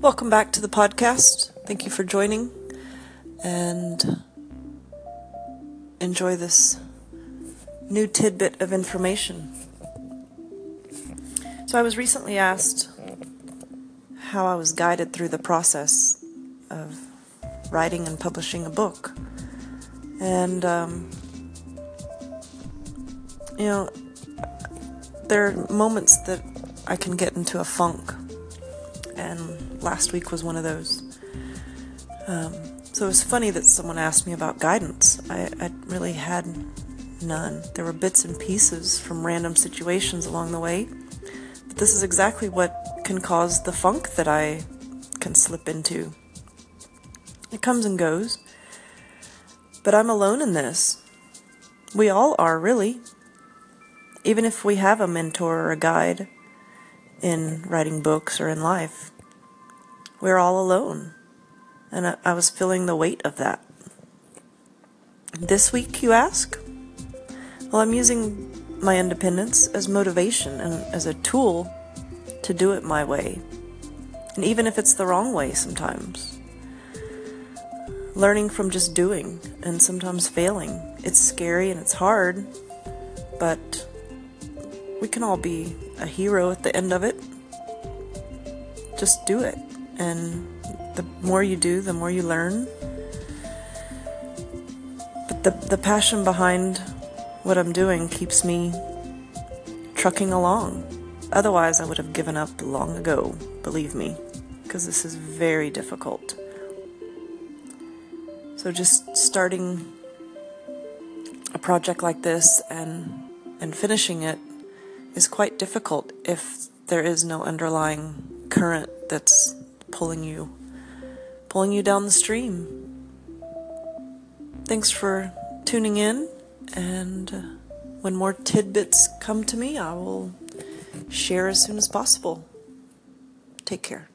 Welcome back to the podcast. Thank you for joining and enjoy this new tidbit of information. So, I was recently asked how I was guided through the process of writing and publishing a book. And, um, you know, there are moments that I can get into a funk and last week was one of those. Um, so it was funny that someone asked me about guidance. I, I really had none. There were bits and pieces from random situations along the way, but this is exactly what can cause the funk that I can slip into. It comes and goes, but I'm alone in this. We all are, really. Even if we have a mentor or a guide in writing books or in life. We're all alone. And I, was feeling the weight of that. This week, you ask? Well, I'm using my independence as motivation and as a tool to do it my way. And even if it's the wrong way sometimes. Learning from just doing and sometimes failing. It's scary and it's hard, but we can all be a hero at the end of it. Just do it. And the more you do, the more you learn. But the, the passion behind what I'm doing keeps me trucking along. Otherwise, I would have given up long ago, believe me, because this is very difficult. So just starting a project like this and and finishing it is quite difficult if there is no underlying current that's pulling you pulling you down the stream. Thanks for tuning in and uh, when more tidbits come to me, I will share as soon as possible. Take care.